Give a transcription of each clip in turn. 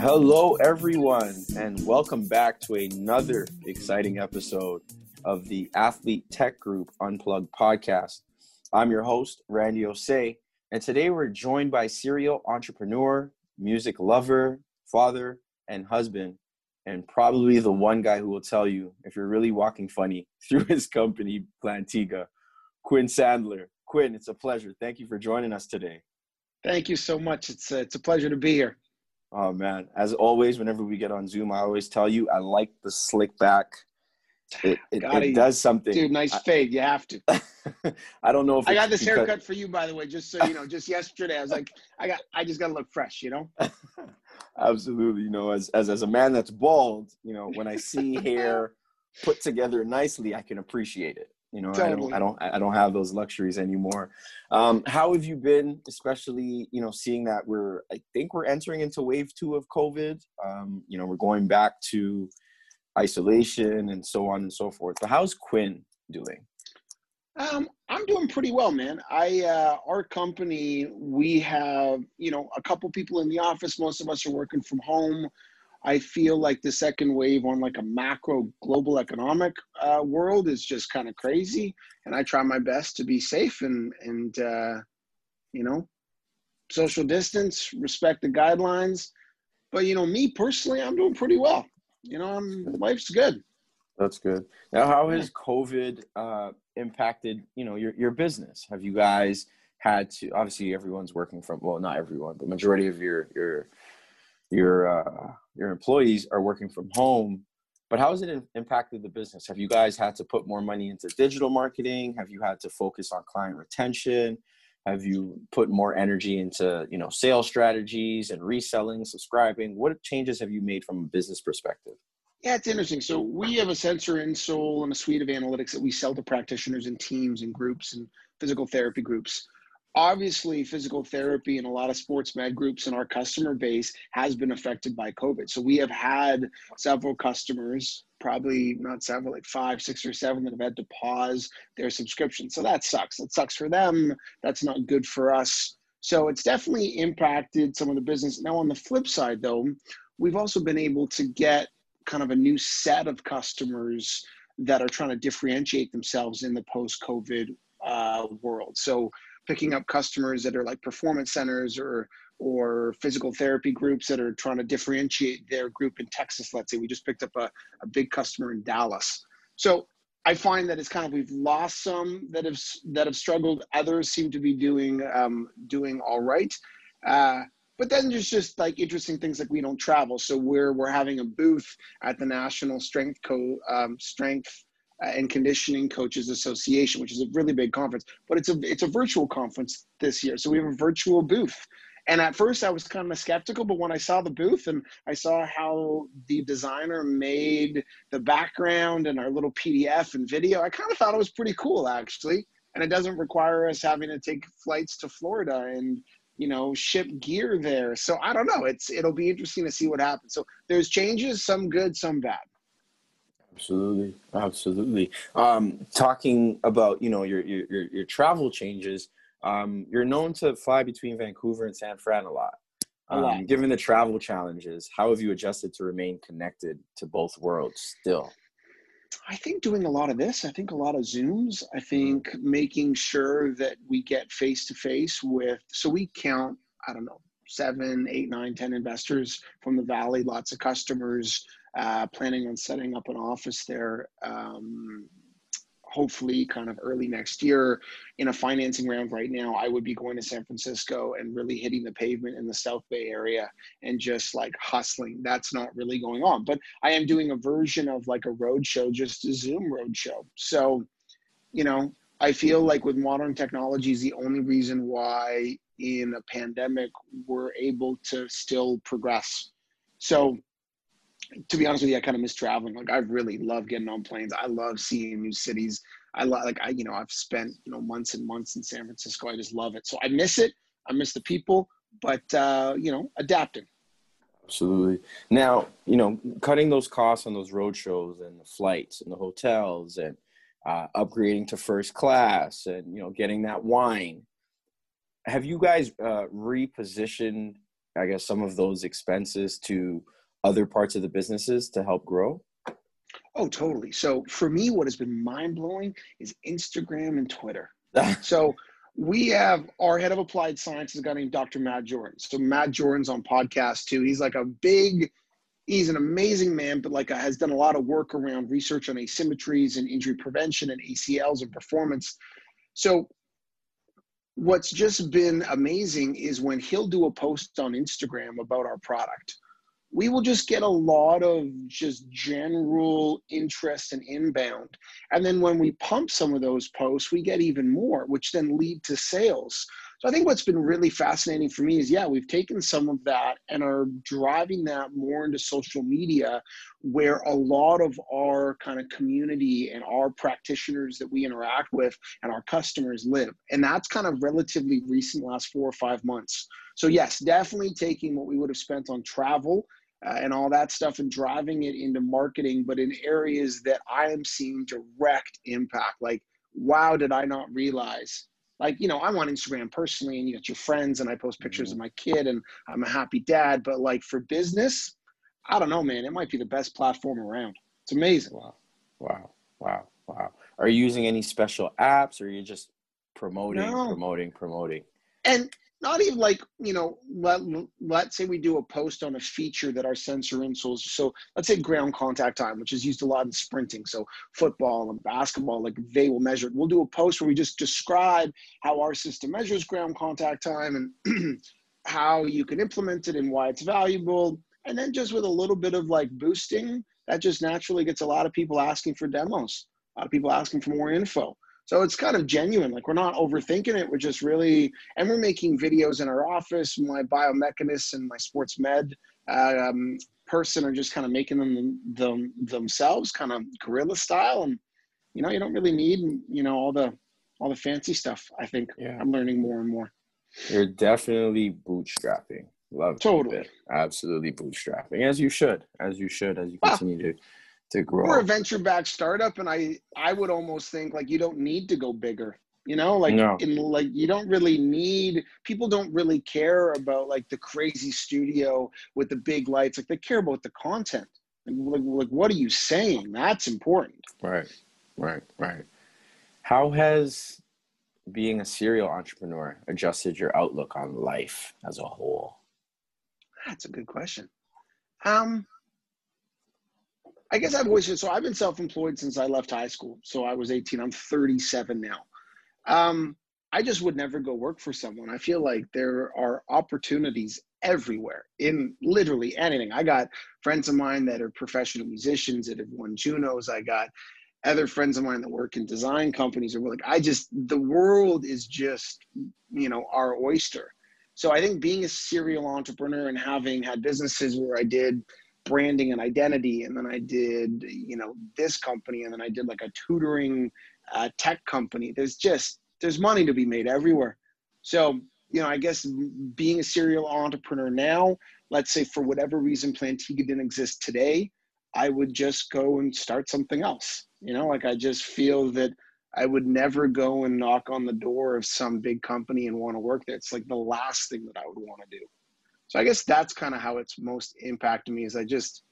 Hello, everyone, and welcome back to another exciting episode of the Athlete Tech Group Unplugged podcast. I'm your host, Randy Osei, and today we're joined by serial entrepreneur, music lover, father, and husband, and probably the one guy who will tell you if you're really walking funny through his company, Plantiga, Quinn Sandler. Quinn, it's a pleasure. Thank you for joining us today. Thank you so much. It's a, it's a pleasure to be here. Oh man, as always, whenever we get on Zoom, I always tell you I like the slick back. It it, it does something. Dude, nice fade. You have to. I don't know if I got this because... haircut for you, by the way. Just so you know, just yesterday, I was like, I got, I just got to look fresh, you know. Absolutely, you know, as as as a man that's bald, you know, when I see hair put together nicely, I can appreciate it. You know, totally. I don't, I don't, I don't have those luxuries anymore. Um, how have you been, especially, you know, seeing that we're, I think we're entering into wave two of COVID. Um, you know, we're going back to isolation and so on and so forth. But how's Quinn doing? Um, I'm doing pretty well, man. I, uh, our company, we have, you know, a couple people in the office. Most of us are working from home. I feel like the second wave on like a macro global economic uh, world is just kind of crazy, and I try my best to be safe and and uh, you know, social distance, respect the guidelines. But you know, me personally, I'm doing pretty well. You know, I'm life's good. That's good. Now, how has COVID uh, impacted you know your your business? Have you guys had to? Obviously, everyone's working from well, not everyone, but majority of your your your uh, your employees are working from home but how has it impacted the business? Have you guys had to put more money into digital marketing? Have you had to focus on client retention? Have you put more energy into you know sales strategies and reselling subscribing? What changes have you made from a business perspective? Yeah it's interesting. So we have a sensor insole and a suite of analytics that we sell to practitioners and teams and groups and physical therapy groups obviously physical therapy and a lot of sports med groups in our customer base has been affected by covid. So we have had several customers probably not several like five six or seven that have had to pause their subscription. So that sucks. That sucks for them. That's not good for us. So it's definitely impacted some of the business. Now on the flip side though we've also been able to get kind of a new set of customers that are trying to differentiate themselves in the post covid uh, world. So picking up customers that are like performance centers or or physical therapy groups that are trying to differentiate their group in Texas. Let's say we just picked up a, a big customer in Dallas. So I find that it's kind of we've lost some that have that have struggled. Others seem to be doing um, doing all right. Uh, but then there's just like interesting things like we don't travel, so we're we're having a booth at the National Strength Co um, Strength Uh, and Conditioning Coaches Association, which is a really big conference. But it's a it's a virtual conference this year, so we have a virtual booth. And at first, I was kind of skeptical, but when I saw the booth and I saw how the designer made the background and our little PDF and video, I kind of thought it was pretty cool, actually. And it doesn't require us having to take flights to Florida and you know ship gear there. So I don't know. It's it'll be interesting to see what happens. So there's changes, some good, some bad. Absolutely, absolutely. Um, talking about you know your your your, travel changes, um, you're known to fly between Vancouver and San Fran a lot. Um, a lot. Given the travel challenges, how have you adjusted to remain connected to both worlds still? I think doing a lot of this, I think a lot of Zooms, I think mm-hmm. making sure that we get face to face with, so we count, I don't know, seven, eight, nine, ten investors from the Valley, lots of customers, uh, planning on setting up an office there um, hopefully kind of early next year. In a financing round right now i would be going to san francisco and really hitting the pavement in the south bay area and just like hustling. That's not really going on but i am doing a version of like a road show just a zoom road show. So you know i feel like with modern technologies the only reason why in a pandemic we're able to still progress. So to be honest with you, I kind of miss traveling. Like I really love getting on planes. I love seeing new cities. I love like I you know I've spent you know months and months in San Francisco. I just love it. So I miss it. I miss the people, but uh, you know adapting. Absolutely. Now you know cutting those costs on those road shows and the flights and the hotels and uh, upgrading to first class and you know getting that wine. Have you guys uh, repositioned I guess some of those expenses to other parts of the businesses to help grow? Oh, totally. So for me, what has been mind blowing is Instagram and Twitter. so we have our head of applied science is a guy named Dr. Matt Jordan. So Matt Jordan's on podcast too. He's like a big, he's an amazing man, but like has done a lot of work around research on asymmetries and injury prevention and ACLs and performance. So what's just been amazing is when he'll do a post on Instagram about our product we will just get a lot of just general interest and inbound. And then when we pump some of those posts, we get even more, which then lead to sales. So I think what's been really fascinating for me is yeah, we've taken some of that and are driving that more into social media where a lot of our kind of community and our practitioners that we interact with and our customers live. And that's kind of relatively recent last four or five months. So yes, definitely taking what we would have spent on travel uh, and all that stuff and driving it into marketing, but in areas that I am seeing direct impact. Like, wow, did I not realize? Like, you know, I'm on Instagram personally, and you got your friends, and I post pictures of mm-hmm. my kid, and I'm a happy dad. But like for business, I don't know, man. It might be the best platform around. It's amazing. Wow, wow, wow, wow. Are you using any special apps, or are you just promoting, no. promoting, promoting? And not even like you know let, let's say we do a post on a feature that our sensor insoles so let's say ground contact time which is used a lot in sprinting so football and basketball like they will measure it. We'll do a post where we just describe how our system measures ground contact time and how you can implement it and why it's valuable. And then just with a little bit of like boosting that just naturally gets a lot of people asking for demos a lot of people asking for more info so it's kind of genuine. Like we're not overthinking it. We're just really, and we're making videos in our office. My biomechanist and my sports med um, person are just kind of making them, them themselves, kind of guerrilla style. And you know, you don't really need you know all the all the fancy stuff. I think yeah. I'm learning more and more. You're definitely bootstrapping. Love totally, absolutely bootstrapping as you should, as you should, as you continue to to grow. We're a venture backed startup, and I I would almost think like you don't need to go bigger. You know, like no. in like you don't really need people don't really care about like the crazy studio with the big lights. Like they care about the content. Like, like what are you saying? That's important. Right, right, right. How has being a serial entrepreneur adjusted your outlook on life as a whole? That's a good question. Um, I guess I've always so I've been self-employed since I left high school. So I was 18. I'm 37 now. Um, I just would never go work for someone. I feel like there are opportunities everywhere in literally anything. I got friends of mine that are professional musicians that have won Junos. I got other friends of mine that work in design companies or like I just the world is just you know our oyster. So I think being a serial entrepreneur and having had businesses where I did branding and identity and then i did you know this company and then i did like a tutoring uh, tech company. There's just there's money to be made everywhere. So you know i guess being a serial entrepreneur now let's say for whatever reason plantiga didn't exist today i would just go and start something else. You know like i just feel that i would never go and knock on the door of some big company and want to work there. It's like the last thing that i would want to do so I guess that's kind of how it's most impacted me is I just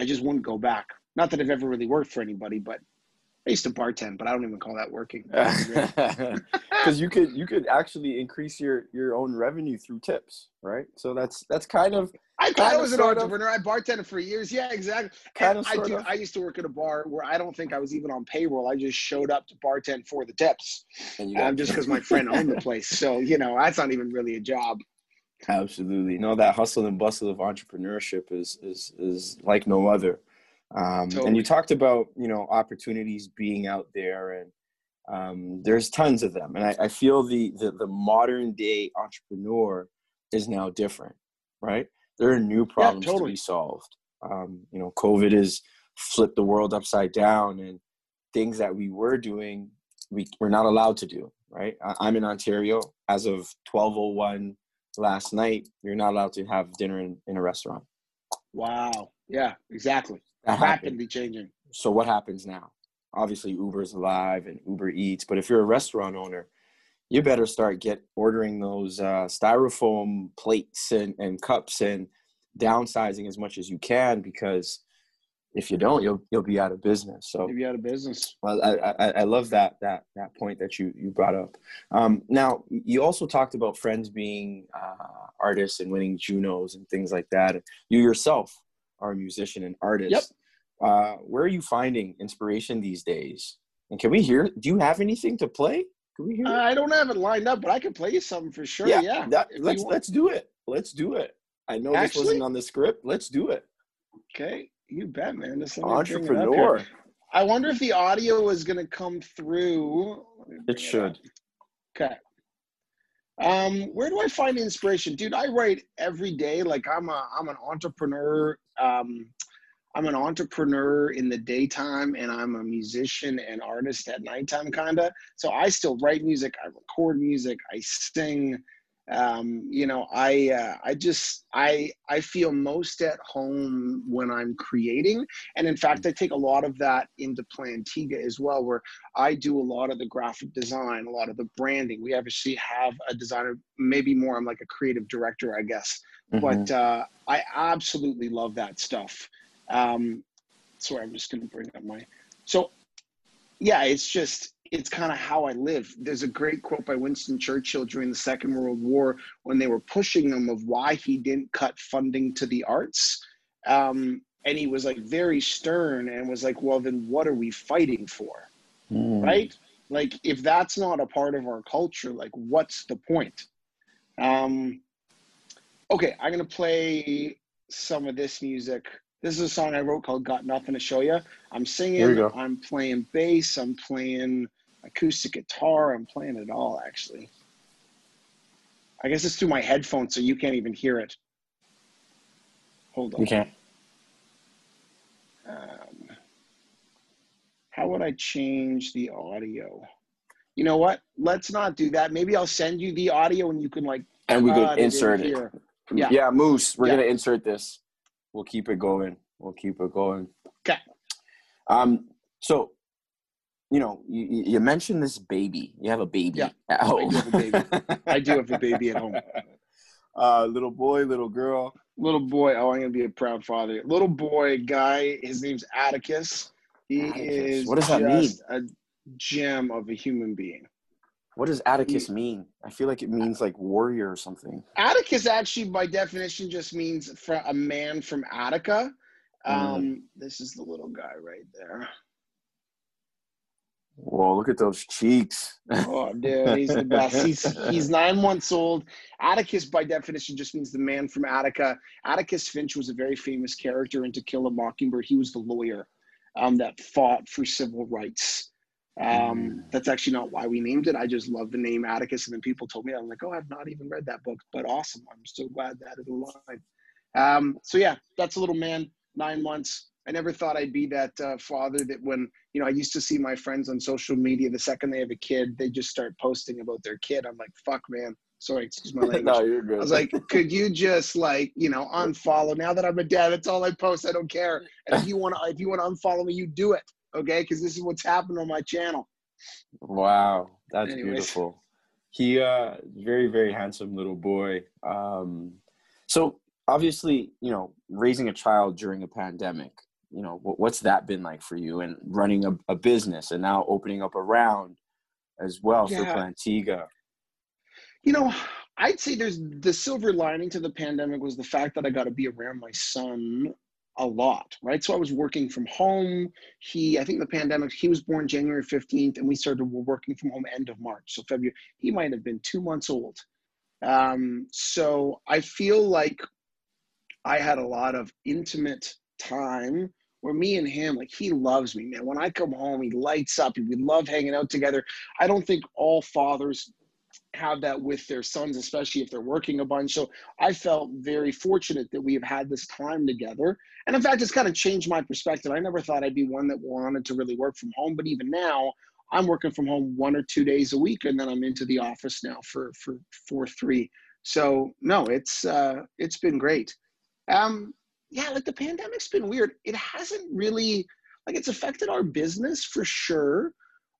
I just wouldn't go back. Not that I've ever really worked for anybody, but I used to bartend, but I don't even call that working. Because you could you could actually increase your your own revenue through tips, right? So that's that's kind of. I thought I was an entrepreneur. Of, I bartended for years. Yeah, exactly. Kind of. I do. Of. I used to work at a bar where I don't think I was even on payroll. I just showed up to bartend for the tips, and um, just because my friend owned the place. So you know, that's not even really a job. Absolutely. No, that hustle and bustle of entrepreneurship is is is like no other. Um, totally. And you talked about you know opportunities being out there, and um, there's tons of them. And I, I feel the, the the modern day entrepreneur is now different, right? There are new problems yeah, totally. to be solved. Um, you know, COVID has flipped the world upside down, and things that we were doing, we we're not allowed to do. Right? I'm in Ontario as of 1201 last night, you're not allowed to have dinner in, in a restaurant. Wow. Yeah, exactly. That Rapidly changing. So what happens now? Obviously, Uber's alive and Uber Eats, but if you're a restaurant owner, you better start get ordering those uh, styrofoam plates and, and cups and downsizing as much as you can because if you don't, you'll you'll be out of business. So you'll be out of business. Well, I, I, I love that that that point that you you brought up. Um, now you also talked about friends being uh, artists and winning Junos and things like that. You yourself are a musician and artist. Yep. Uh, where are you finding inspiration these days? And can we hear? Do you have anything to play? Can we hear? Uh, I don't have it lined up, but I can play you something for sure. Yeah, yeah. That, let's let's do it. Let's do it. I know Actually, this wasn't on the script. Let's do it. Okay, you bet, man. Just Entrepreneur. I wonder if the audio is going to come through. It should. Okay. Um, where do I find inspiration, dude? I write every day. Like I'm a I'm an entrepreneur. Um, I'm an entrepreneur in the daytime and I'm a musician and artist at nighttime, kinda. So I still write music, I record music, I sing. Um, you know, I uh, I just I I feel most at home when I'm creating, and in fact, I take a lot of that into Plantiga as well, where I do a lot of the graphic design, a lot of the branding. We obviously have a designer, maybe more. I'm like a creative director, I guess, mm-hmm. but uh, I absolutely love that stuff. Um, sorry, I'm just going to bring up my. So, yeah, it's just it's kind of how I live. There's a great quote by Winston Churchill during the Second World War when they were pushing him of why he didn't cut funding to the arts. Um, and he was like very stern and was like, well, then what are we fighting for? Mm. Right? Like, if that's not a part of our culture, like, what's the point? Um, okay, I'm going to play some of this music this is a song I wrote called "Got Nothing to Show You." I'm singing. I'm playing bass. I'm playing acoustic guitar. I'm playing it all actually. I guess it's through my headphones, so you can't even hear it. Hold on. You can't. Um, how would I change the audio? You know what? Let's not do that. Maybe I'll send you the audio and you can like. And we could insert it. it. Yeah. yeah, Moose. We're yeah. gonna insert this we'll keep it going. We'll keep it going. Okay. Um. So, you know, you, you mentioned this baby. You have a baby yeah, at home. I do have a baby. I do have a baby at home. Uh, little boy, little girl. Little boy. Oh, I'm gonna be a proud father. Little boy guy. His name's Atticus. He Atticus. is. What does that mean? A gem of a human being. What does Atticus mean? I feel like it means like warrior or something. Atticus actually, by definition, just means for a man from Attica. Mm. Um, mm. This is the little guy right there. Whoa! Look at those cheeks. oh, dude, he's the best. He's he's nine months old. Atticus, by definition, just means the man from Attica. Atticus Finch was a very famous character in To Kill a Mockingbird. He was the lawyer um, that fought for civil rights. Um, mm. that's actually not why we named it. I just love the name Atticus. And then people told me, I'm like, oh, I've not even read that book, but awesome. I'm so glad that is alive. Um, so yeah, that's a little man, nine months. I never thought I'd be that uh, father that when, you know, I used to see my friends on social media, the second they have a kid, they just start posting about their kid. I'm like, fuck, man. Sorry, excuse my language. no, you're good. I was like, could you just like, you know, unfollow? Now that I'm a dad, that's all I post. I don't care. And if you want to, if you want to unfollow me, you do it okay? Because this is what's happened on my channel. Wow, that's Anyways. beautiful. He uh very very handsome little boy. Um so obviously, you know, raising a child during a pandemic, you know, what's that been like for you and running a, a business and now opening up around as well yeah. for Plantiga? You know, I'd say there's the silver lining to the pandemic was the fact that I got to be around my son a lot, right? So I was working from home. He, I think the pandemic, he was born January 15th and we started working from home end of March. So February, he might have been two months old. Um, so I feel like I had a lot of intimate time where me and him, like he loves me, man. When I come home, he lights up. We love hanging out together. I don't think all fathers have that with their sons, especially if they're working a bunch. So I felt very fortunate that we have had this time together. And in fact, it's kind of changed my perspective. I never thought I'd be one that wanted to really work from home, but even now, I'm working from home one or two days a week, and then I'm into the office now for for four three. So no, it's uh, it's been great. Um, yeah, like the pandemic's been weird. It hasn't really like it's affected our business for sure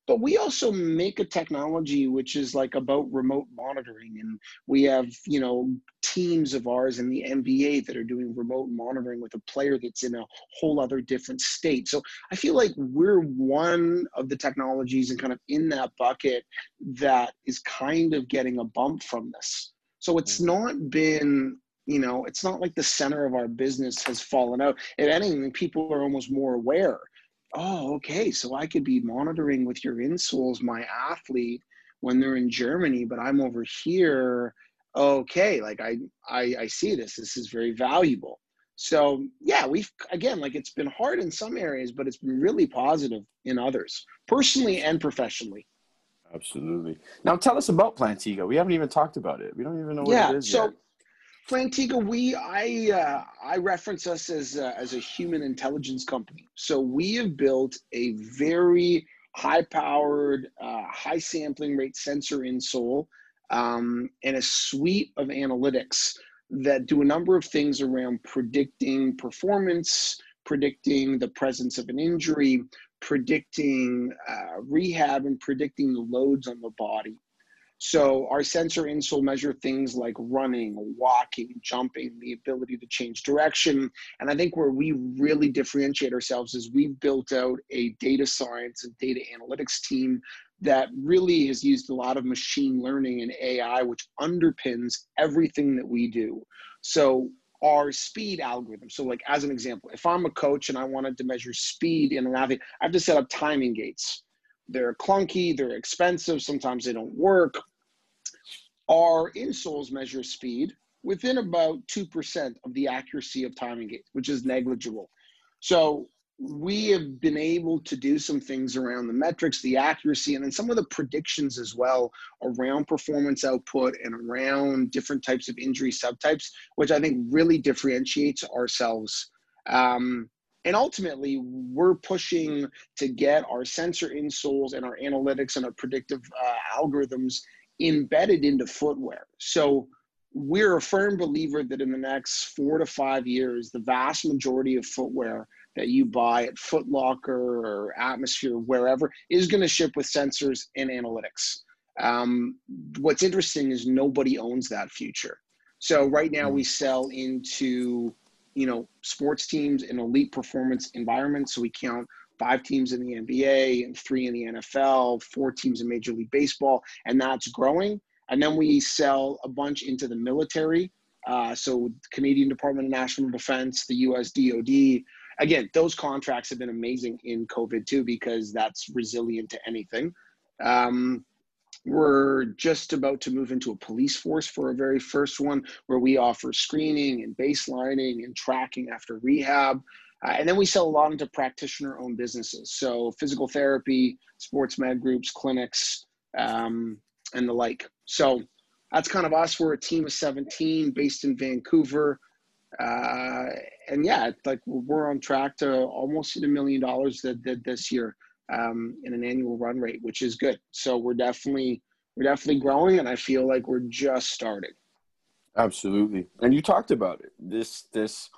but we also make a technology which is like about remote monitoring and we have you know teams of ours in the nba that are doing remote monitoring with a player that's in a whole other different state so i feel like we're one of the technologies and kind of in that bucket that is kind of getting a bump from this so it's mm-hmm. not been you know it's not like the center of our business has fallen out if anything people are almost more aware oh, okay, so I could be monitoring with your insoles my athlete when they're in Germany, but I'm over here. Okay, like I, I, I see this. This is very valuable. So yeah, we've again like it's been hard in some areas, but it's been really positive in others, personally and professionally. Absolutely. Now tell us about Plantiga. We haven't even talked about it. We don't even know what yeah, it is so, yet. Plantiga, we I uh, I reference us as a, as a human intelligence company. So we have built a very high powered, uh, high sampling rate sensor insole um, and a suite of analytics that do a number of things around predicting performance, predicting the presence of an injury, predicting uh, rehab, and predicting the loads on the body. So our sensor insole measure things like running, walking, jumping, the ability to change direction. And I think where we really differentiate ourselves is we've built out a data science and data analytics team that really has used a lot of machine learning and AI, which underpins everything that we do. So our speed algorithm. So, like as an example, if I'm a coach and I wanted to measure speed in an athlete, I have to set up timing gates they're clunky, they're expensive, sometimes they don't work. Our insoles measure speed within about 2% of the accuracy of timing gates, which is negligible. So we have been able to do some things around the metrics, the accuracy, and then some of the predictions as well around performance output and around different types of injury subtypes, which I think really differentiates ourselves. Um, and ultimately, we're pushing to get our sensor insoles and our analytics and our predictive uh, algorithms embedded into footwear. So we're a firm believer that in the next four to five years, the vast majority of footwear that you buy at Foot Locker or Atmosphere, wherever, is going to ship with sensors and analytics. Um, what's interesting is nobody owns that future. So right now we sell into you know, sports teams in elite performance environments. So we count five teams in the NBA and three in the NFL, four teams in Major League Baseball, and that's growing. And then we sell a bunch into the military. Uh, so Canadian Department of National Defense, the U.S. DoD. Again, those contracts have been amazing in COVID too because that's resilient to anything. Um, we're just about to move into a police force for a very first one where we offer screening and baselining and tracking after rehab. Uh, and then we sell a lot into practitioner owned businesses. So physical therapy, sports med groups, clinics, um, and the like. So that's kind of us. We're a team of 17 based in Vancouver. Uh, and yeah, like we're on track to almost hit a million dollars that this year um, in an annual run rate, which is good. So we're definitely we're definitely growing, and I feel like we're just starting. Absolutely, and you talked about it. This this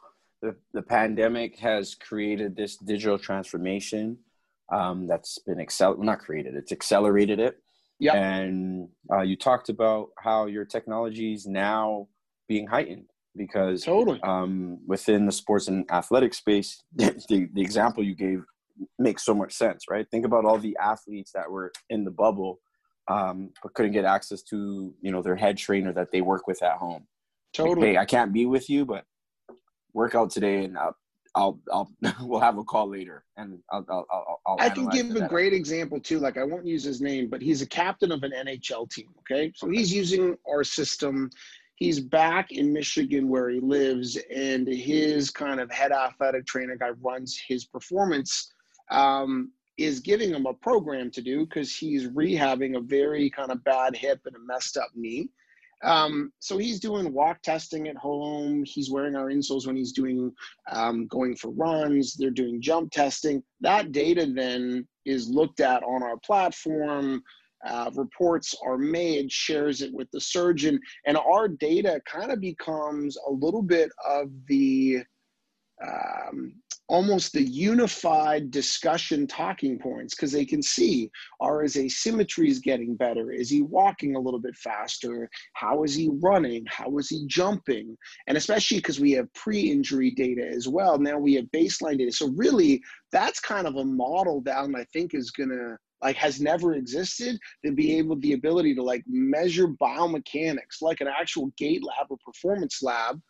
the, the pandemic has created this digital transformation um, that's been well, not created it's accelerated it yeah and uh, you talked about how your technology is now being heightened because totally um, within the sports and athletic space the, the example you gave makes so much sense, right? Think about all the athletes that were in the bubble, um, but couldn't get access to, you know, their head trainer that they work with at home. Totally. Like, hey, I can't be with you, but work out today, and I'll, I'll, I'll we'll have a call later, and I'll, I'll, I'll, I'll i can give a great example too. Like I won't use his name, but he's a captain of an NHL team. Okay, so okay. he's using our system. He's back in Michigan where he lives, and his kind of head athletic trainer guy runs his performance um, is giving him a program to do because he's rehabbing a very kind of bad hip and a messed up knee. Um, so he's doing walk testing at home. He's wearing our insoles when he's doing um, going for runs. They're doing jump testing. That data then is looked at on our platform. Uh, reports are made, shares it with the surgeon, and our data kind of becomes a little bit of the um, almost the unified discussion talking points because they can see are his asymmetries getting better? Is he walking a little bit faster? How is he running? How is he jumping? And especially because we have pre-injury data as well. Now we have baseline data. So really that's kind of a model down i think is going to like has never existed to be able the ability to like measure biomechanics like an actual gait lab or performance lab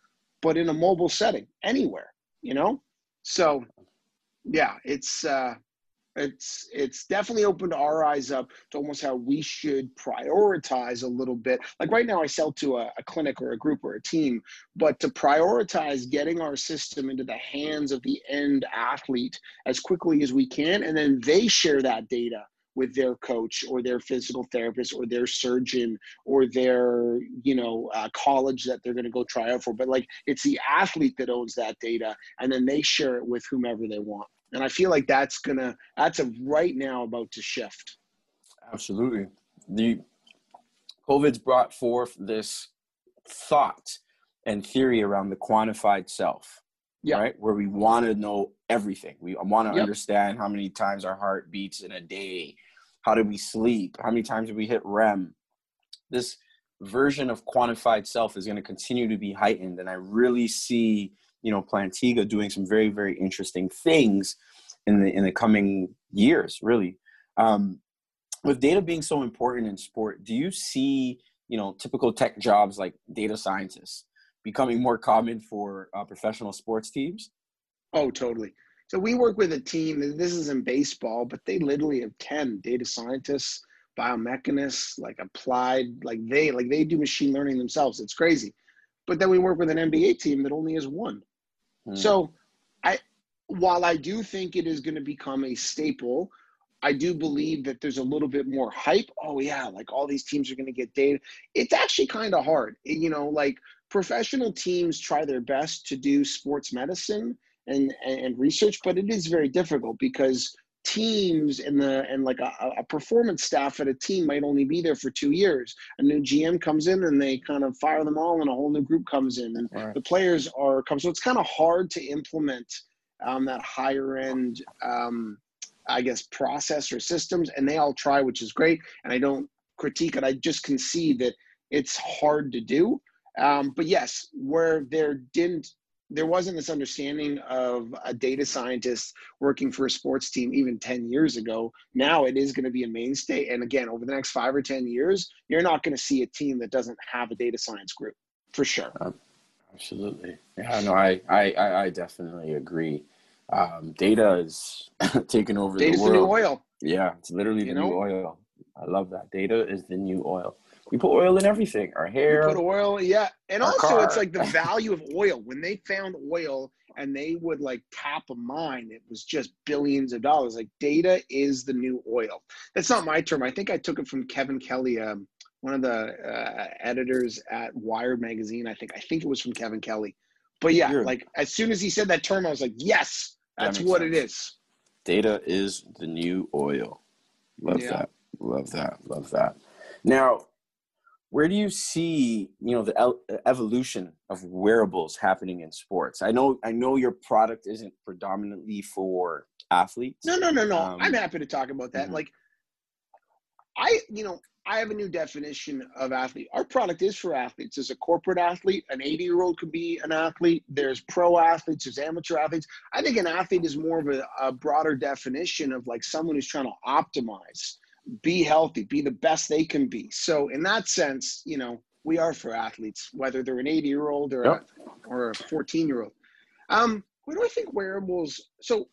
but in a mobile setting anywhere you know? So yeah it's uh it's it's definitely opened our eyes up to almost how we should prioritize a little bit. Like right now i sell to a, a, clinic or a group or a team but to prioritize getting our system into the hands of the end athlete as quickly as we can and then they share that data with their coach or their physical therapist or their surgeon or their you know uh, college that they're going to go try out for. But like it's the athlete that owns that data and then they share it with whomever they want. And i feel like that's gonna that's a right now about to shift. Absolutely. The covid's brought forth this thought and theory around the quantified self yeah. right? Where we want to know everything. We want to yep. understand how many times our heart beats in a day. How do we sleep? How many times do we hit REM? This version of quantified self is going to continue to be heightened. And I really see, you know, Plantiga doing some very, very interesting things in the in the coming years, really. Um, with data being so important in sport, do you see, you know, typical tech jobs like data scientists becoming more common for uh, professional sports teams? Oh, totally. So we work with a team. and This is in baseball, but they literally have ten data scientists, biomechanists, like applied, like they like they do machine learning themselves. It's crazy. But then we work with an NBA team that only has one. Hmm. So I, while I do think it is going to become a staple, I do believe that there's a little bit more hype. Oh yeah, like all these teams are going to get data. It's actually kind of hard. You know, like professional teams try their best to do sports medicine and, and research, but it is very difficult because teams and the and like a, a, performance staff at a team might only be there for two years. A new GM comes in and they kind of fire them all, and a whole new group comes in, and right. the players are come. So it's kind of hard to implement um, that higher end, um, I guess, process or systems, and they all try, which is great. And I don't critique it. I just concede that it's hard to do. Um, but yes, where there didn't there wasn't this understanding of a data scientist working for a sports team even 10 years ago. Now it is going to be a mainstay. And again, over the next five or 10 years, you're not going to see a team that doesn't have a data science group for sure. Um, absolutely. Yeah, no, I, I, I definitely agree. Um, data is taking over Data's the world. the new oil. Yeah, it's literally you the know? new oil. I love that. Data is the new oil. We put oil in everything. Our hair. We put oil, yeah. And also car. it's like the value of oil. When they found oil and they would like tap a mine, it was just billions of dollars. Like data is the new oil. That's not my term. I think I took it from Kevin Kelly, um, one of the uh, editors at Wired magazine. I think I think it was from Kevin Kelly. But yeah, like as soon as he said that term, I was like, yes, that's that what sense. it is. Data is the new oil. Love yeah. that. Love that. Love that. Now, where do you see you know the evolution of wearables happening in sports? I know i know your product isn't predominantly for athletes no no no no. Um, i'm happy to talk about that. mm-hmm. like i you know i have a new definition of athlete. Our product is for athletes. As a corporate athlete an 80 year old could be an athlete. There's pro athletes there's amateur athletes. I think an athlete is more of a, a broader definition of like someone who's trying to optimize be healthy, be the best they can be. So in that sense, you know, we are for athletes, whether they're an 80 year old or yep. a, or a 14 year old. Um, what do I think wearables? So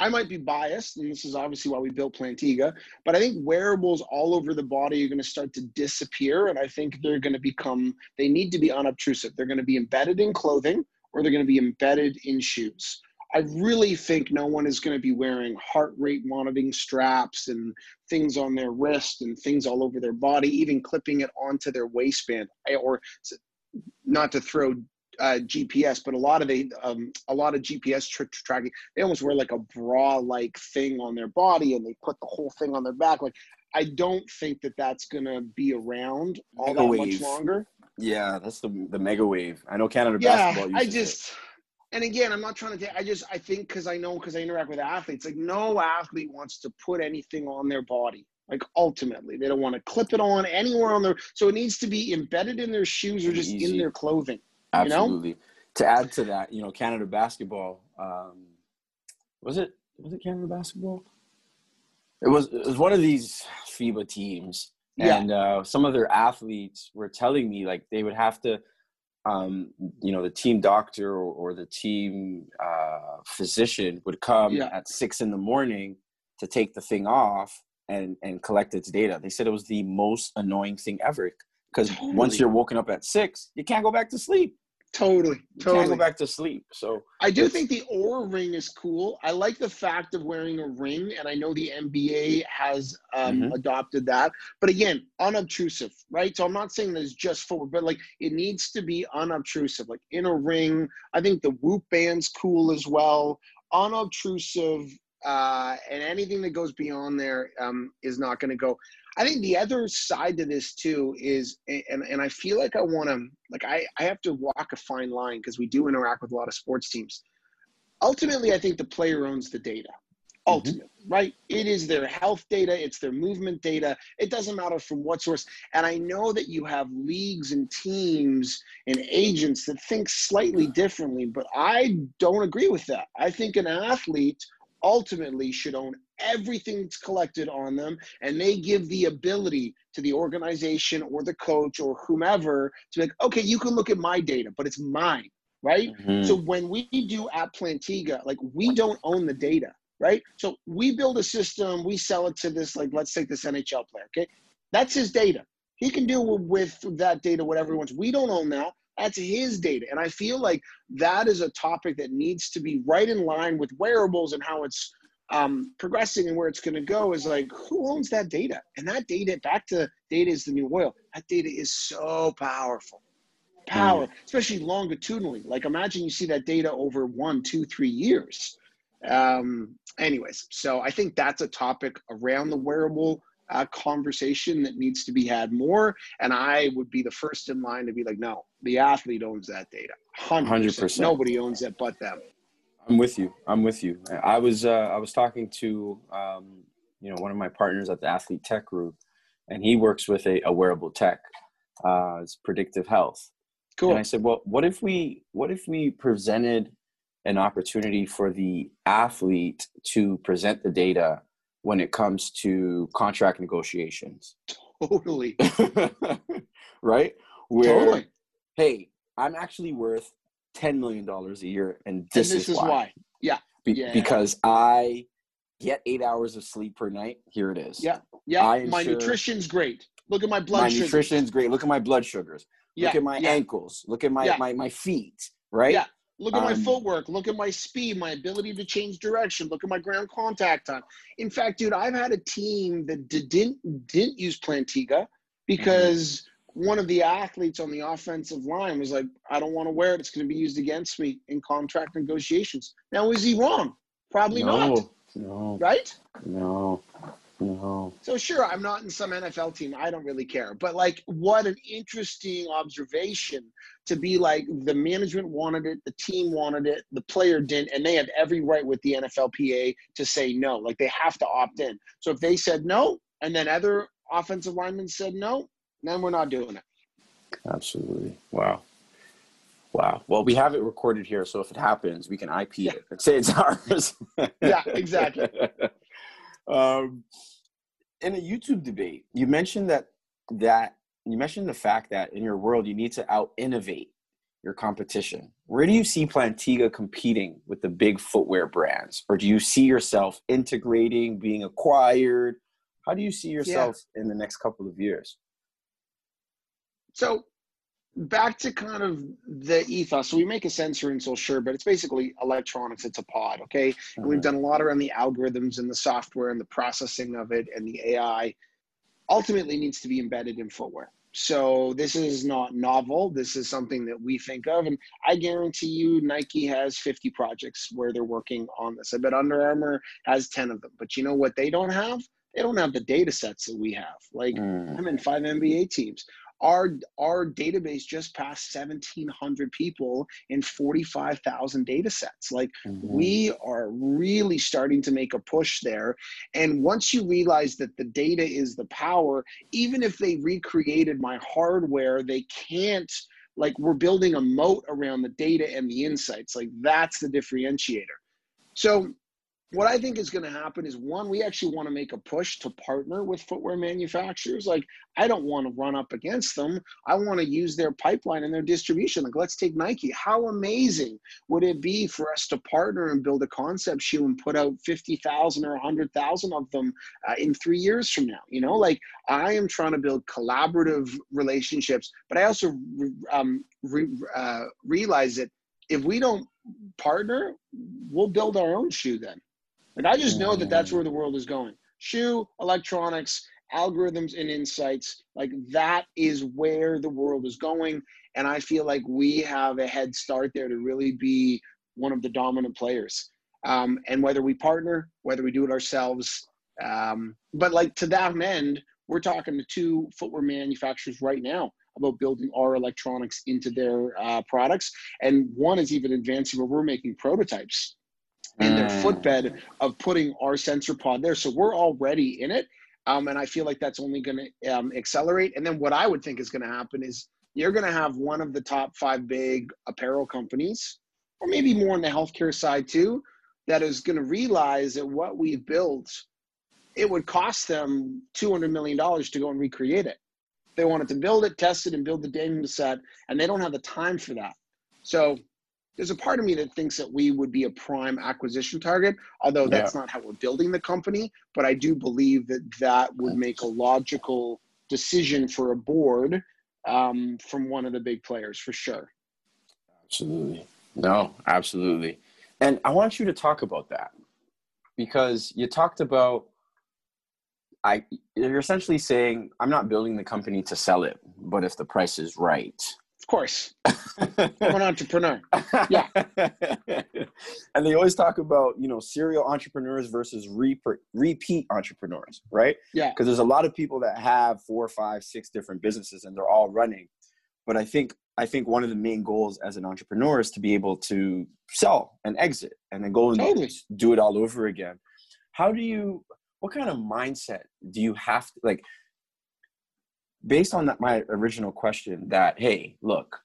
I might be biased, and this is obviously why we built Plantiga, but I think wearables all over the body are going to start to disappear, and I think they're going to become. They need to be unobtrusive. They're going to be embedded in clothing, or they're going to be embedded in shoes. I really think no one is going to be wearing heart rate monitoring straps and things on their wrist and things all over their body, even clipping it onto their waistband. Or not to throw uh, GPS, but a lot of the um, a lot of GPS tr- tracking, they almost wear like a bra-like thing on their body, and they put the whole thing on their back. Like, I don't think that that's gonna be around all mega that wave. much longer. Yeah, that's the the mega wave. I know Canada yeah, basketball. I just. it and again, I'm not trying to. I just I think because I know because I interact with athletes, like no athlete wants to put anything on their body. Like ultimately, they don't want to clip it on anywhere on their. So it needs to be embedded in their shoes or just Easy. in their clothing. Absolutely. You know? To add to that, you know, Canada basketball. Um, was it was it Canada basketball? It was. It was one of these FIBA teams, yeah. and uh, some of their athletes were telling me like they would have to um, you know, the team doctor or, or the team uh, physician would come yeah. at six in the morning to take the thing off and and collect its data. They said it was the most annoying thing ever because totally. once you're woken up at six, you can't go back to sleep. Totally, totally. Can't go back to sleep. So I do think the Oura ring is cool. I like the fact of wearing a ring, and I know the NBA has um, mm-hmm. adopted that. But again, unobtrusive, right? So I'm not saying that it's just forward, but like it needs to be unobtrusive, like in a ring. I think the Whoop band's cool as well. Unobtrusive, uh, and anything that goes beyond there um, is not going to go. I think the other side to this too is, and, and I feel like I want to, like, I, I have to walk a fine line because we do interact with a lot of sports teams. Ultimately, I think the player owns the data. Mm-hmm. Ultimately, mm-hmm. right? It is their health data, it's their movement data. It doesn't matter from what source. And I know that you have leagues and teams and agents that think slightly differently, but I don't agree with that. I think an athlete ultimately should own everything that's collected on them and they give the ability to the organization or the coach or whomever to be like okay you can look at my data but it's mine right? Mm-hmm. so when we do at plantiga like we don't own the data right? So we build a system we sell it to this like let's take this nhl player okay? That's his data. He can do with that data whatever he wants. We don't own that that's his data. And i feel like that is a topic that needs to be right in line with wearables and how it's um, progressing and where it's going to go is like who owns that data? And that data back to data is the new oil that data is so powerful. Power mm. especially longitudinally. Like imagine you see that data over one two three years. Um, anyways so i think that's a topic around the wearable uh, conversation that needs to be had more and i would be the first in line to be like no the athlete owns that data 100%, 100%. nobody owns it but them I'm with you. I'm with you. I was uh, I was talking to um, you know one of my partners at the Athlete Tech Group, and he works with a, a wearable tech. Uh, it's predictive health. Cool. And I said, well, what if we what if we presented an opportunity for the athlete to present the data when it comes to contract negotiations? Totally. right? Where, totally. Hey, I'm actually worth ten million dollars a year, and this, and this is, is why. why. Yeah. Be- yeah. Because I get eight hours of sleep per night. Here it is. Yeah. Yeah. Ensure, my nutrition's great. Look at my blood. My sugars. nutrition's great. Look at my blood sugars. Yeah. Look at my yeah. ankles. Look at my, my my feet. Right. Yeah. Look at um, my footwork. Look at my speed, my ability to change direction. Look at my ground contact time. In fact, dude, I've had a team that didn't didn't use Plantiga because one of the athletes on the offensive line was like, I don't want to wear it. It's going to be used against me in contract negotiations. Now, is he wrong? Probably no, not. No. Right? No. No. So sure, I'm not in some NFL team. I don't really care. But like what an interesting observation to be like the management wanted it, the team wanted it, the player didn't, and they have every right with the NFLPA to say no. Like they have to opt in. So if they said no, and then other offensive linemen said no, then we're not doing it. Absolutely. Wow. Wow. Well, we have it recorded here, so if it happens, we can IP yeah. it and say it's ours. yeah, exactly. um, in a YouTube debate, you mentioned that that you mentioned the fact that in your world you need to out innovate your competition. Where do you see Plantiga competing with the big footwear brands, or do you see yourself integrating, being acquired? How do you see yourself yeah. in the next couple of years? So back to kind of the ethos. So we make a sensor insole, sure, but it's basically electronics. It's a pod, okay? And we've done a lot around the algorithms and the software and the processing of it and the AI. Ultimately, needs to be embedded in footwear. So this is not novel. This is something that we think of, and I guarantee you, Nike has 50 projects where they're working on this. I bet Under Armour has 10 of them. But you know what they don't have? They don't have the data sets that we have. Like mm. I'm in five NBA teams our our database just passed 1700 people in 45,000 data sets. Like mm-hmm. we are really starting to make a push there. And once you realize that the data is the power even if they recreated my hardware they can't like we're building a moat around the data and the insights. Like that's the differentiator. So what I think is going to happen is one, we actually want to make a push to partner with footwear manufacturers. Like, I don't want to run up against them. I want to use their pipeline and their distribution. Like, let's take Nike. How amazing would it be for us to partner and build a concept shoe and put out 50,000 or 100,000 of them uh, in three years from now? You know, like, I am trying to build collaborative relationships, but I also um, re- uh, realize that if we don't partner, we'll build our own shoe then like I just know that that's where the world is going. Shoe, electronics, algorithms, and insights. Like that is where the world is going. And I feel like we have a head start there to really be one of the dominant players. Um, and whether we partner, whether we do it ourselves, um, but like to that end, we're talking to two footwear manufacturers right now about building our electronics into their uh, products. And one is even advancing where we're making prototypes in their mm. footbed of putting our sensor pod there. So we're already in it. Um, and I feel like that's only going to um, accelerate. And then what I would think is going to happen is you're going to have one of the top five big apparel companies, or maybe more on the healthcare side too, that is going to realize that what we've built, it would cost them $200 million to go and recreate it. They wanted to build it, test it, and build the data set, and they don't have the time for that. So there's a part of me that thinks that we would be a prime acquisition target, although that's yeah. not how we're building the company. But I do believe that that would make a logical decision for a board um, from one of the big players for sure. Absolutely. No, absolutely. And I want you to talk about that because you talked about I you're essentially saying I'm not building the company to sell it, but if the price is right, course. I'm an entrepreneur. Yeah. and they always talk about, you know, serial entrepreneurs versus re- repeat entrepreneurs, right? Yeah. Because there's a lot of people that have four, five, six different businesses and they're all running. But I think I think one of the main goals as an entrepreneur is to be able to sell and exit and then go and totally. do it all over again. How do you what kind of mindset do you have to like based on that, my original question that, hey, look,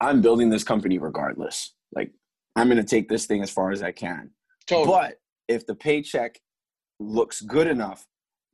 I'm building this company regardless. Like, I'm going to take this thing as far as I can. Totally. But if the paycheck looks good enough,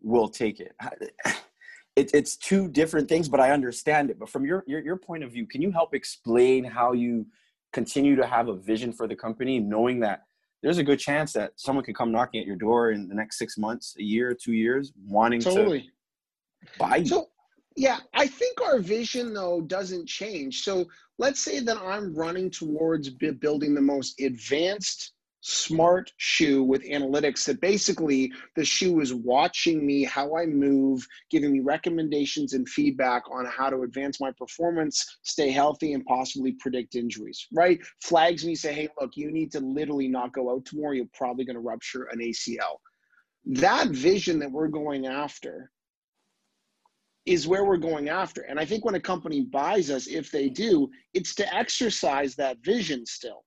we'll take it. it. It's two different things, but I understand it. But from your, your, your point of view, can you help explain how you continue to have a vision for the company, knowing that there's a good chance that someone could come knocking at your door in the next six months, a year, two years, wanting totally. to buy you. So, yeah, I think our vision though doesn't change. So let's say that I'm running towards building the most advanced smart shoe with analytics that basically the shoe is watching me how I move, giving me recommendations and feedback on how to advance my performance, stay healthy, and possibly predict injuries, right? Flags me, say, hey, look, you need to literally not go out tomorrow. You're probably going to rupture an ACL. That vision that we're going after is where we're going after. And I think when a company buys us, if they do, it's to exercise that vision still.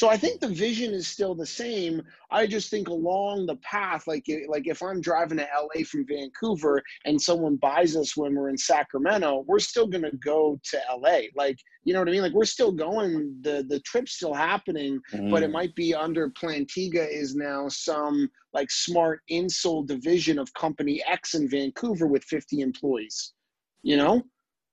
So I think the vision is still the same. I just think along the path, like like if I'm driving to LA from Vancouver and someone buys us when we're in Sacramento, we're still gonna go to LA. Like you know what I mean? Like we're still going. The the trip's still happening, mm. but it mm. might be under Plantiga is now some like smart insole division of company X in Vancouver with 50 employees. You know,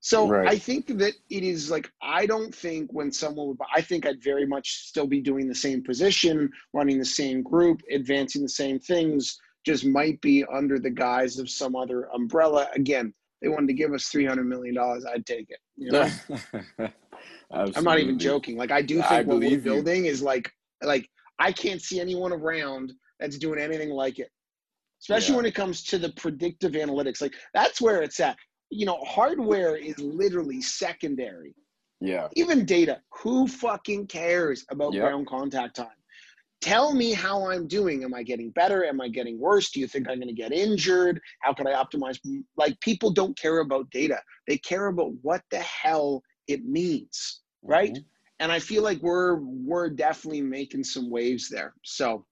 so right. I think that it is like I don't think when someone would I think I'd very much still be doing the same position, running the same group, advancing the same things, just might be under the guise of some other umbrella. Again, they wanted to give us three hundred million dollars, I'd take it. You know? I'm not even joking. Like I do think I what we're building you. is like like I can't see anyone around that's doing anything like it. Especially yeah. when it comes to the predictive analytics. Like that's where it's at you know, hardware is literally secondary. Yeah. Even data. Who fucking cares about yep. ground contact time? tell me how I'm doing. Am I getting better? Am I getting worse? Do you think I'm going to get injured? How can I optimize? Like people don't care about data. They care about what the hell it means, right? Mm-hmm. And I feel like we're we're definitely making some waves there. So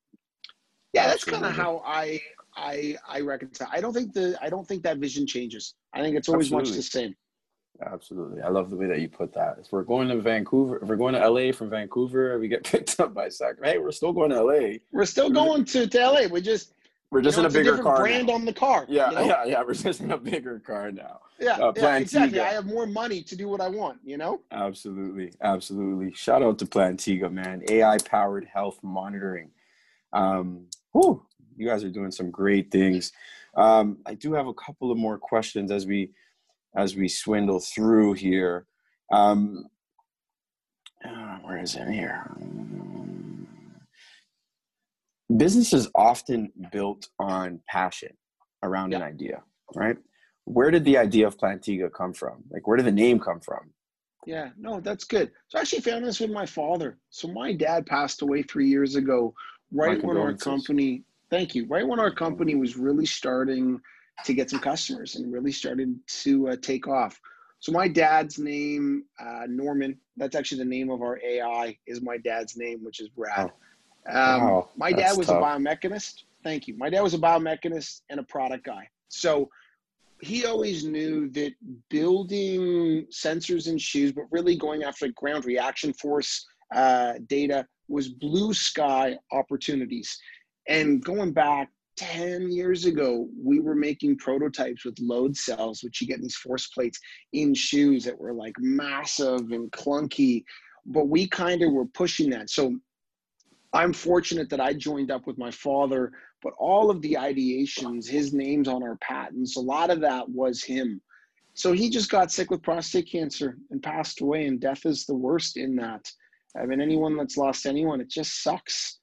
yeah, that's kind of how I I I reconcile. I don't think the I don't think that vision changes. I think it's always Absolutely. much the same. Absolutely. I love the way that you put that. If we're going to Vancouver, if we're going to LA from Vancouver, we get picked up by Sacramento. Hey, we're still going to LA. We're still going to, to LA. We just we're just you know, in a bigger a car. Brand now. on the car. Yeah, you know? yeah, yeah. We're just in a bigger car now. Yeah, uh, yeah, exactly. I have more money to do what I want. You know. Absolutely, absolutely. Shout out to Plantiga, man. AI powered health monitoring. Um, whew, you guys are doing some great things. Um, I do have a couple of more questions as we as we swindle through here. Um, uh, where is it here? Business is often built on passion around an idea, right? Where did the idea of Plantiga come from? Like, where did the name come from? Yeah, no, that's good. So I actually found this with my father. So my dad passed away three years ago, right when our company. Thank you. Right when our company was really starting to get some customers and really started to uh, take off. So my dad's name, uh, Norman, that's actually the name of our AI, is my dad's name, which is Brad. Oh. Um, wow, my dad was tough. a biomechanist. Thank you. My dad was a biomechanist and a product guy. So he always knew that building sensors in shoes, but really going after ground reaction force uh, data was blue sky opportunities. And going back 10 years ago, we were making prototypes with load cells, which you get these force plates in shoes that were like massive and clunky. But we kind of were pushing that. So I'm fortunate that I joined up with my father, but all of the ideations, his name's on our patents, a lot of that was him. So he just got sick with prostate cancer and passed away, and death is the worst in that. I mean, anyone that's lost anyone, it just sucks.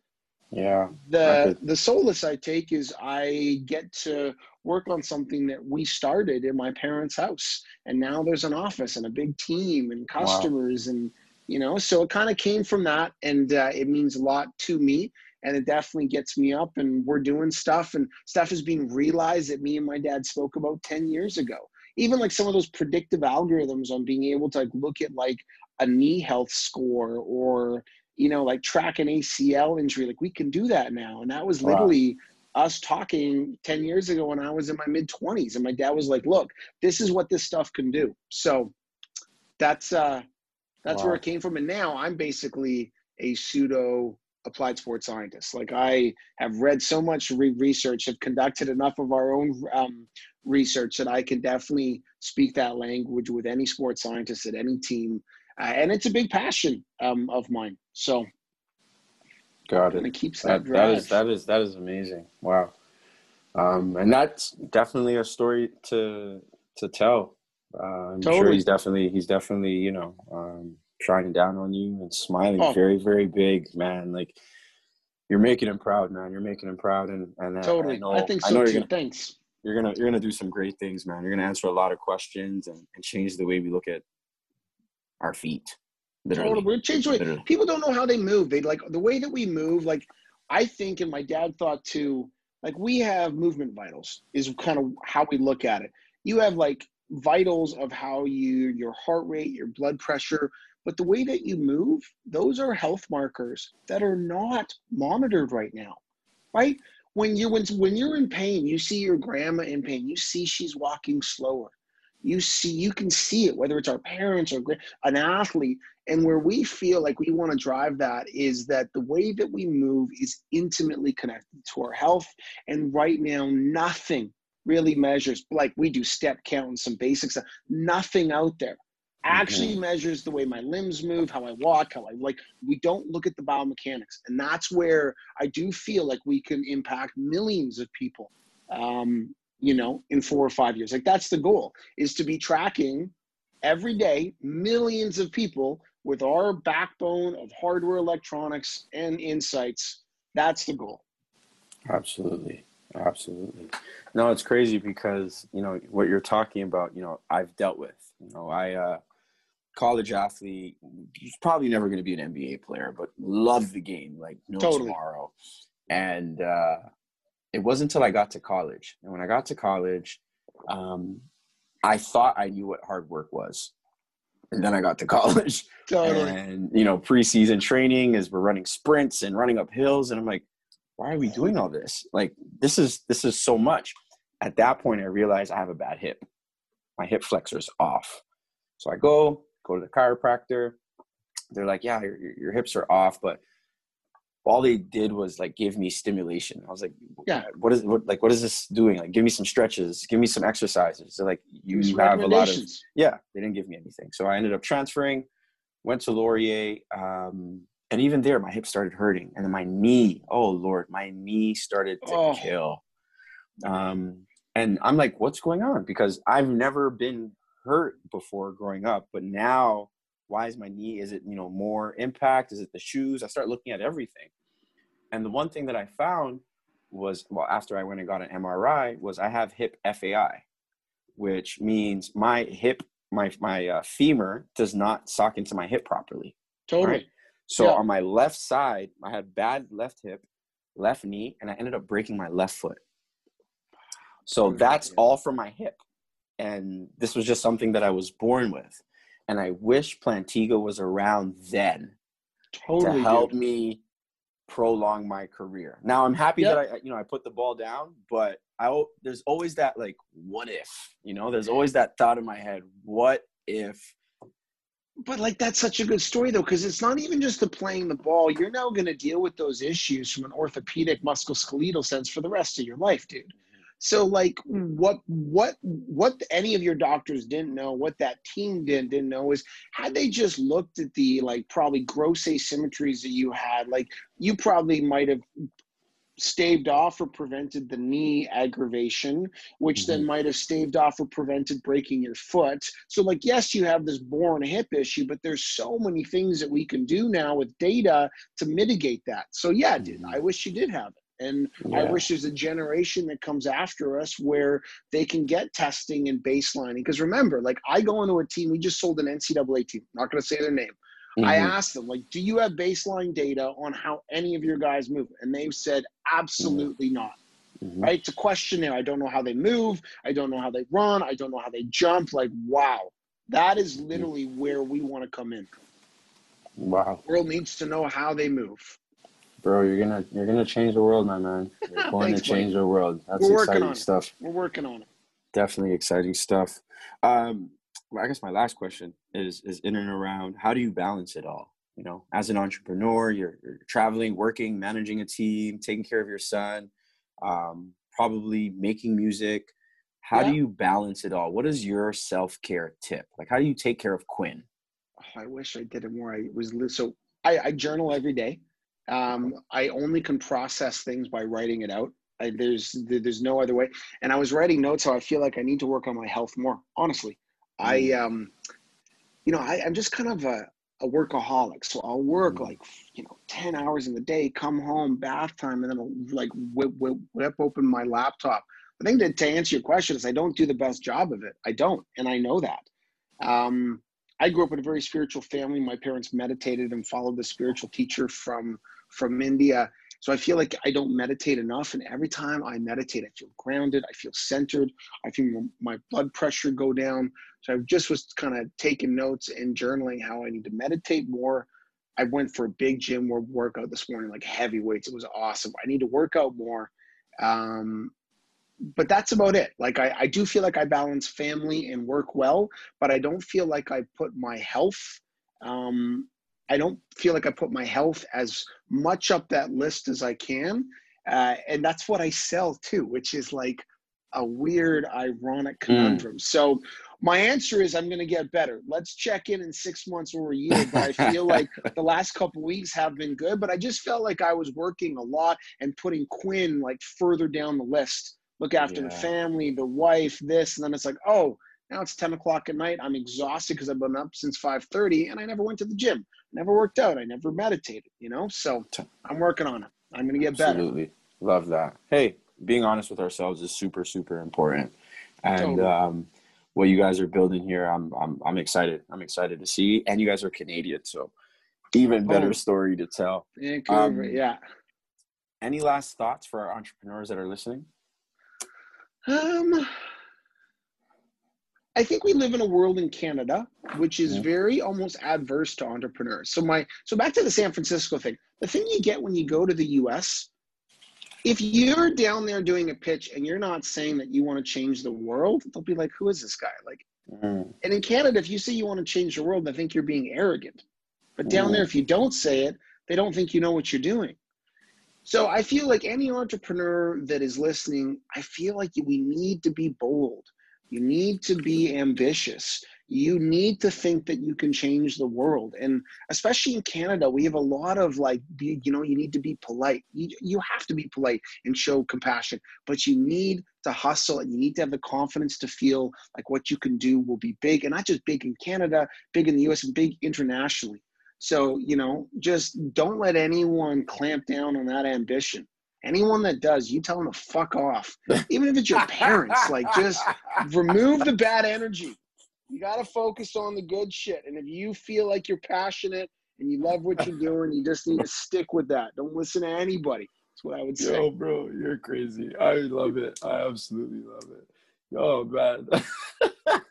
Yeah. The the solace I take is I get to work on something that we started in my parents' house, and now there's an office and a big team and customers, wow. and you know, so it kind of came from that, and uh, it means a lot to me, and it definitely gets me up, and we're doing stuff, and stuff is being realized that me and my dad spoke about ten years ago. Even like some of those predictive algorithms on being able to like look at like a knee health score or you know, like track an ACL injury. Like we can do that now. And that was literally wow. us talking 10 years ago when I was in my mid 20s. And my dad was like, look, this is what this stuff can do. So that's uh that's wow. where it came from. And now I'm basically a pseudo applied sports scientist. Like I have read so much re- research, have conducted enough of our own um, research that I can definitely speak that language with any sports scientist at any team uh, and it's a big passion um, of mine. So, got it. And it keeps that. That, that is that is that is amazing. Wow, um, and that's definitely a story to to tell. Uh, I'm totally. sure he's definitely he's definitely you know um, shining down on you and smiling oh. very very big, man. Like you're making him proud, man. You're making him proud, and and totally. I, know, I think so I know too. Gonna, Thanks. You're gonna you're gonna do some great things, man. You're gonna answer a lot of questions and, and change the way we look at our feet. Literally. Totally. Change the way. People don't know how they move. They like the way that we move. Like I think, and my dad thought too. Like we have movement vitals is kind of how we look at it. You have like vitals of how you your heart rate, your blood pressure, but the way that you move, those are health markers that are not monitored right now. Right? When you when when you're in pain, you see your grandma in pain, you see she's walking slower you see you can see it whether it's our parents or an athlete. And where we feel like we want to drive that is that the way that we move is intimately connected to our health. And right now nothing really measures like we do step count and some basics nothing out there actually mm-hmm. measures the way my limbs move how i walk how i like we don't look at the biomechanics. And that's where i do feel like we can impact millions of people um, you know, in four or five years. Like that's the goal is to be tracking every day millions of people with our backbone of hardware, electronics, and insights. That's the goal. Absolutely. Absolutely. No, it's crazy because, you know, what you're talking about, you know, I've dealt with. You know, I uh college athlete, probably never going to be an NBA player, but love the game like no totally. tomorrow. And uh, it wasn't until I got to college, and when I got to college, um, I thought I knew what hard work was. And then I got to college. Totally. And, you know, preseason training is we're running sprints and running up hills. And I'm like, why are we doing all this? Like, this is this is so much. At that point, I realized I have a bad hip. My hip flexor's off. So I go, go to the chiropractor. They're like, yeah, your, your hips are off, but all they did was like give me stimulation. I was like, yeah, what is what like what is this doing? Like, give me some stretches, give me some exercises. So like, you have a lot of yeah. They didn't give me anything, so I ended up transferring, went to Laurier, um, and even there, my hip started hurting, and then my knee. Oh Lord, my knee started to oh. kill. Um, and I'm like, what's going on? Because I've never been hurt before growing up, but now why is my knee is it you know more impact? Is it the shoes? I start looking at everything. And the one thing that i found was well after i went and got an mri was i have hip fai which means my hip my my uh, femur does not sock into my hip properly totally. right? so yeah. on my left side i had bad left hip left knee and i ended up breaking my left foot. So that's all from my hip. And this was just something that i was born with and I wish Plantiga was around then totally to help dude. me prolong my career. Now I'm happy yep. that I you know I put the ball down, but I there's always that like what if, you know, there's always that thought in my head, what if but like that's such a good story though because it's not even just the playing the ball you're now going to deal with those issues from an orthopedic musculoskeletal sense for the rest of your life dude so like what what what any of your doctors didn't know, what that team didn't didn't know is had they just looked at the like probably gross asymmetries that you had, like you probably might have staved off or prevented the knee aggravation, which mm-hmm. then might have staved off or prevented breaking your foot. So, like, yes, you have this born hip issue, but there's so many things that we can do now with data to mitigate that. So, yeah, dude, mm-hmm. I wish you did have it. And yeah. I wish there's a generation that comes after us where they can get testing and baselining. Because remember, like I go into a team, we just sold an NCAA team, not going to say their name. Mm-hmm. I asked them, like, do you have baseline data on how any of your guys move? And they've said, absolutely mm-hmm. not. Mm-hmm. Right? It's a questionnaire. I don't know how they move. I don't know how they run. I don't know how they jump. Like, wow. That is literally where we want to come in. Wow. The world needs to know how they move. Bro, you're gonna you're gonna change the world, my man. You're going Thanks, to change the world. That's We're exciting stuff. We're working on it. Definitely exciting stuff. Um, well, I guess my last question is is in and around how do you balance it all? You know, as an entrepreneur, you're, you're traveling, working, managing a team, taking care of your son, um, probably making music. How yeah. do you balance it all? What is your self care tip? Like, how do you take care of Quinn? Oh, I wish I did it more. I was so I, I journal every day. Um, I only can process things by writing it out. I, there's there's no other way. And I was writing notes, so I feel like I need to work on my health more. Honestly, mm. I um, you know, I, I'm just kind of a, a workaholic. So I'll work mm. like you know ten hours in the day, come home, bath time, and then I'll like whip, whip, whip open my laptop. I think that to answer your question is I don't do the best job of it. I don't, and I know that. Um, I grew up in a very spiritual family. My parents meditated and followed the spiritual teacher from from India. So I feel like I don't meditate enough. And every time I meditate, I feel grounded, I feel centered, I feel my blood pressure go down. So I just was kind of taking notes and journaling how I need to meditate more. I went for a big gym workout this morning, like heavy weights. It was awesome. I need to work out more. Um, but that's about it. Like I, I do feel like I balance family and work well, but I don't feel like I put my health um, I don't feel like I put my health as much up that list as I can. Uh, and that's what I sell too, which is like a weird, ironic hmm. conundrum. Mm. So my answer is I'm going to get better. Let's check in in six months or a year. But I feel like the last couple weeks have been good. But I just felt like I was working a lot and putting Quinn like further down the list. Look after yeah. the family, the wife, this, and then it's like, oh, now it's 10 o'clock at night. I'm exhausted because I've been up since 5:30 and I never went to the gym. Never worked out. I never meditated, you know? So I'm working on it. I'm gonna get better. Absolutely. Love that. Hey, being honest with ourselves is super, super important. And totally. um, what you guys are building here. I'm I'm I'm excited. I'm excited to see. And you guys are Canadian, so even better oh. story to tell. Um, yeah. Any last thoughts for our entrepreneurs that are listening? Um, I think we live in a world in Canada which is yeah. very almost adverse to entrepreneurs. So my so back to the San Francisco thing. The thing you get when you go to the US, if you're down there doing a pitch and you're not saying that you want to change the world, they'll be like, "Who is this guy?" Like, mm. and in Canada, if you say you want to change the world, they think you're being arrogant. But down mm. there, if you don't say it, they don't think you know what you're doing. So I feel like any entrepreneur that is listening, I feel like we need to be bold. You need to be ambitious. You need to think that you can change the world. And especially in Canada, we have a lot of like, you know, you need to be polite. You, you have to be polite and show compassion, but you need to hustle and you need to have the confidence to feel like what you can do will be big and not just big in Canada, big in the US, and big internationally. So, you know, just don't let anyone clamp down on that ambition. Anyone that does, you tell them to fuck off. Even if it's your parents, like just remove the bad energy. You got to focus on the good shit. And if you feel like you're passionate and you love what you're doing, you just need to stick with that. Don't listen to anybody. That's what I would say. Yo, bro, you're crazy. I love it. I absolutely love it. Oh man.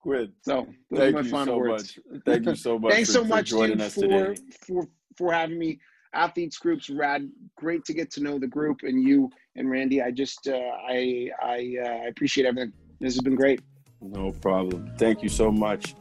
Quinn. So thank you so words. much. Thank you so much. Thanks for, so much, for dude, for, for for having me. Athletes groups rad. Great to get to know the group and you and Randy. I just uh, I I uh, appreciate everything. This has been great. No problem. Thank you so much.